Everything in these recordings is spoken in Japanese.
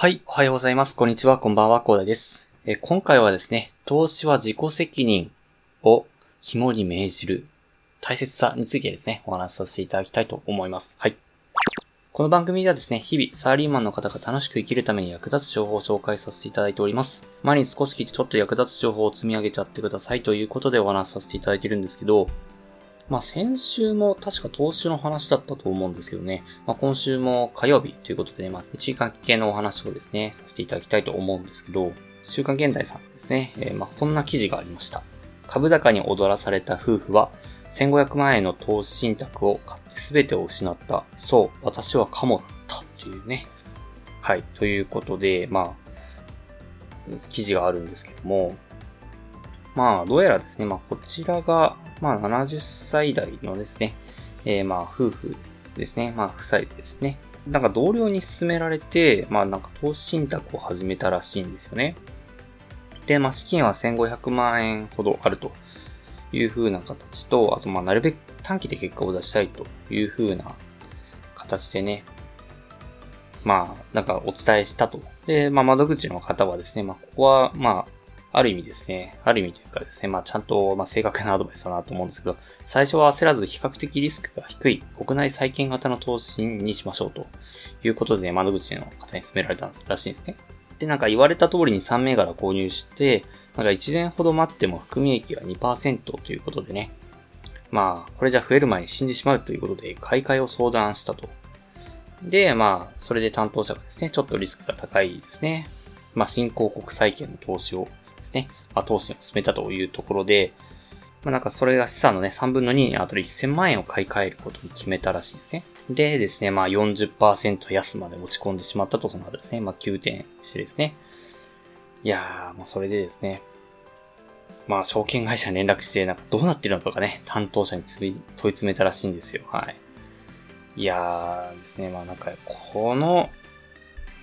はい、おはようございます。こんにちは、こんばんは、コーダです。え今回はですね、投資は自己責任を肝に銘じる大切さについてですね、お話しさせていただきたいと思います。はい。この番組ではですね、日々サラリーマンの方が楽しく生きるために役立つ情報を紹介させていただいております。毎日少し聞いてちょっと役立つ情報を積み上げちゃってくださいということでお話しさせていただいているんですけど、まあ先週も確か投資の話だったと思うんですけどね、まあ今週も火曜日ということで、ねまあ一時間系のお話をですね、させていただきたいと思うんですけど、週刊現代さんですね、えー、まあこんな記事がありました。株高に踊らされた夫婦は、1500万円の投資信託を買って全てを失った。そう、私はカモだったというね。はい。ということで、まあ、記事があるんですけども、まあ、どうやらですね、まあ、こちらが、まあ、70歳代のですね、えー、まあ、夫婦ですね、まあ、夫妻ですね。なんか同僚に勧められて、まあ、なんか投資信託を始めたらしいんですよね。で、まあ、資金は1500万円ほどあるという風な形と、あと、まあ、なるべく短期で結果を出したいという風な形でね、まあ、なんかお伝えしたと。で、まあ、窓口の方はですね、まあ、ここは、まああ、る意味ですね、ある意味というかですね、まあちゃんと、まあ正確なアドバイスだなと思うんですけど、最初は焦らず比較的リスクが低い国内再建型の投資にしましょうということで、窓口の方に勧められたらしいんですね。で、なんか言われた通りに3銘柄購入して、なんか1年ほど待っても含み益が2%ということでね、まあ、これじゃ増える前に死んでしまうということで、買い替えを相談したと。で、まあ、それで担当者がですね、ちょっとリスクが高いですね。まあ、新興国債券の投資をですね、まあ、投資を進めたというところで、まあ、なんかそれが資産のね、3分の2にあとで1000万円を買い替えることに決めたらしいですね。でですね、まあ40%安まで落ち込んでしまったとその後ですね、まあ急転してですね。いやー、もうそれでですね、まあ証券会社に連絡して、なんかどうなってるのかがね、担当者に問い詰めたらしいんですよ。はい。いやーですね、まあなんか、この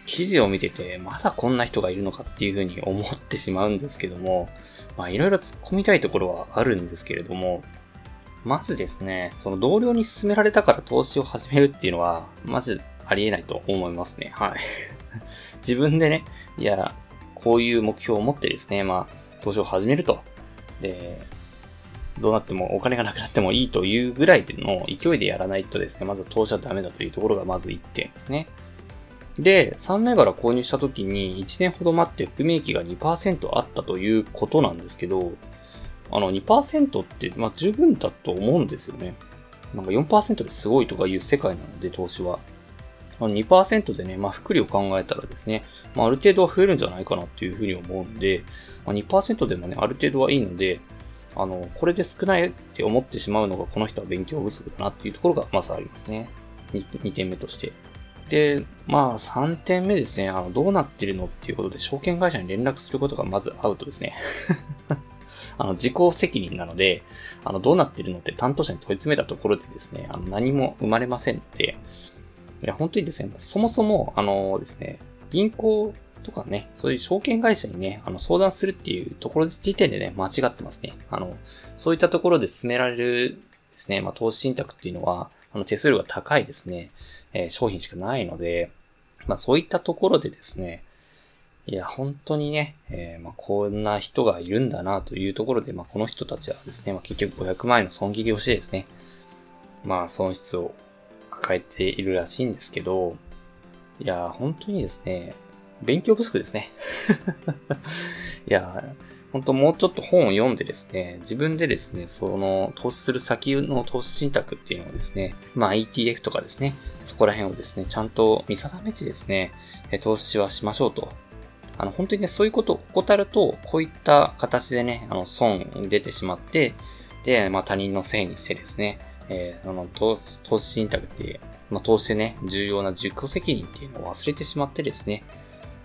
記事を見てて、まだこんな人がいるのかっていうふうに思ってしまうんですけども、まあいろいろ突っ込みたいところはあるんですけれども、まずですね、その同僚に勧められたから投資を始めるっていうのは、まずありえないと思いますね。はい。自分でね、いや、こういう目標を持ってですね、まあ、投資を始めると。で、どうなってもお金がなくなってもいいというぐらいの勢いでやらないとですね、まず投資はダメだというところがまず1点ですね。で、3銘柄購入した時に1年ほど待って含み益が2%あったということなんですけど、あの2%って、まあ十分だと思うんですよね。なんか4%ですごいとかいう世界なので、投資は。2%でね、まあ、福利を考えたらですね、まあ、ある程度は増えるんじゃないかなっていうふうに思うんで、まあ、2%でもね、ある程度はいいので、あの、これで少ないって思ってしまうのが、この人は勉強不足だなっていうところがまずありますね。2, 2点目として。で、まあ、3点目ですね。あの、どうなってるのっていうことで、証券会社に連絡することがまずアウトですね。あの、自己責任なので、あの、どうなってるのって担当者に問い詰めたところでですね、あの、何も生まれませんので、いや、本当にですね、そもそも、あのですね、銀行とかね、そういう証券会社にね、あの、相談するっていうところ時点でね、間違ってますね。あの、そういったところで進められるですね、まあ、投資信託っていうのは、あの、手数料が高いですね。え、商品しかないので、まあそういったところでですね、いや、本当にね、えー、まあこんな人がいるんだなというところで、まあこの人たちはですね、まあ結局500万円の損切りをしてですね、まあ損失を抱えているらしいんですけど、いや、本当にですね、勉強不足ですね。いや、本当もうちょっと本を読んでですね、自分でですね、その投資する先の投資信託っていうのをですね、まあ ETF とかですね、そこら辺をですね、ちゃんと見定めてですね、投資はしましょうと。あの、本当にね、そういうことを怠ると、こういった形でね、あの、損出てしまって、で、まあ他人のせいにしてですね、えー、その投資信託っていう、まあ投資でね、重要な自己責任っていうのを忘れてしまってですね、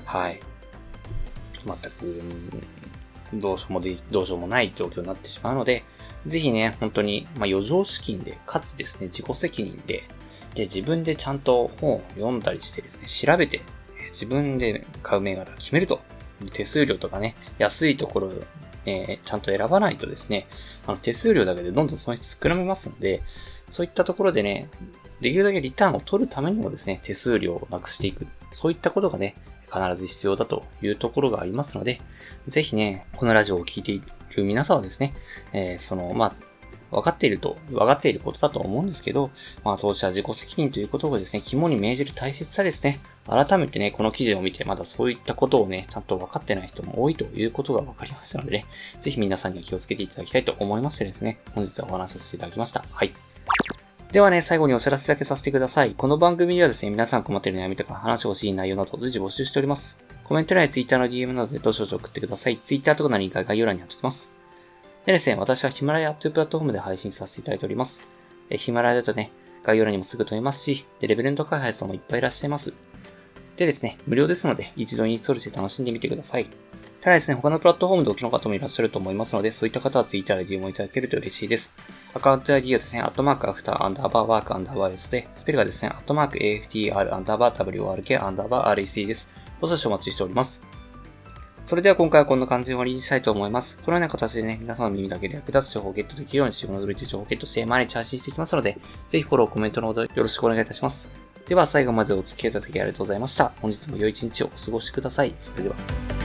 はい。全く、どうしようもで、どうしようもない状況になってしまうので、ぜひね、本当に、まあ、余剰資金で、かつですね、自己責任で、で、自分でちゃんと本を読んだりしてですね、調べて、自分で買う銘柄を決めると。手数料とかね、安いところを、えー、ちゃんと選ばないとですね、あの手数料だけでどんどん損失膨らみますので、そういったところでね、できるだけリターンを取るためにもですね、手数料をなくしていく。そういったことがね、必ず必要だというところがありますので、ぜひね、このラジオを聴いている皆さんはですね、えー、その、まあ、分かっていると、分かっていることだと思うんですけど、まあ、投資は自己責任ということをですね、肝に銘じる大切さですね。改めてね、この記事を見て、まだそういったことをね、ちゃんと分かってない人も多いということが分かりましたのでね、ぜひ皆さんには気をつけていただきたいと思いましてですね、本日はお話しさせていただきました。はい。ではね、最後にお知らせだけさせてください。この番組ではですね、皆さん困ってる悩みとか話してほしい内容など随時募集しております。コメント欄や Twitter の DM などでどしどし送ってください。Twitter とかのリンクは概要欄に貼っておきます。でですね、私はヒマラヤというプラットフォームで配信させていただいております。えヒマラヤだとね、概要欄にもすぐ飛びますし、レベルの開発者もいっぱいいらっしゃいます。でですね、無料ですので、一度インストールして楽しんでみてください。ただですね、他のプラットフォームでお聞きの方もいらっしゃると思いますので、そういった方は Twitter で DM をいただけると嬉しいです。アカウント ID はですね、アットマークアフターアンダーバーワークアンダーバー S で、スペルがですね、アットマーク AFTR アンダーバー WORK アンダーバー REC です。ご少々お待ちしております。それでは今回はこんな感じで終わりにしたいと思います。このような形でね、皆さんの耳だけで役立つ情報をゲットできるように、仕事のドリという情報をゲットして毎日配信していきますので、ぜひフォロー、コメントのほどよろしくお願いいたします。では最後までお付き合いいただきありがとうございました。本日も良い一日をお過ごしください。それでは。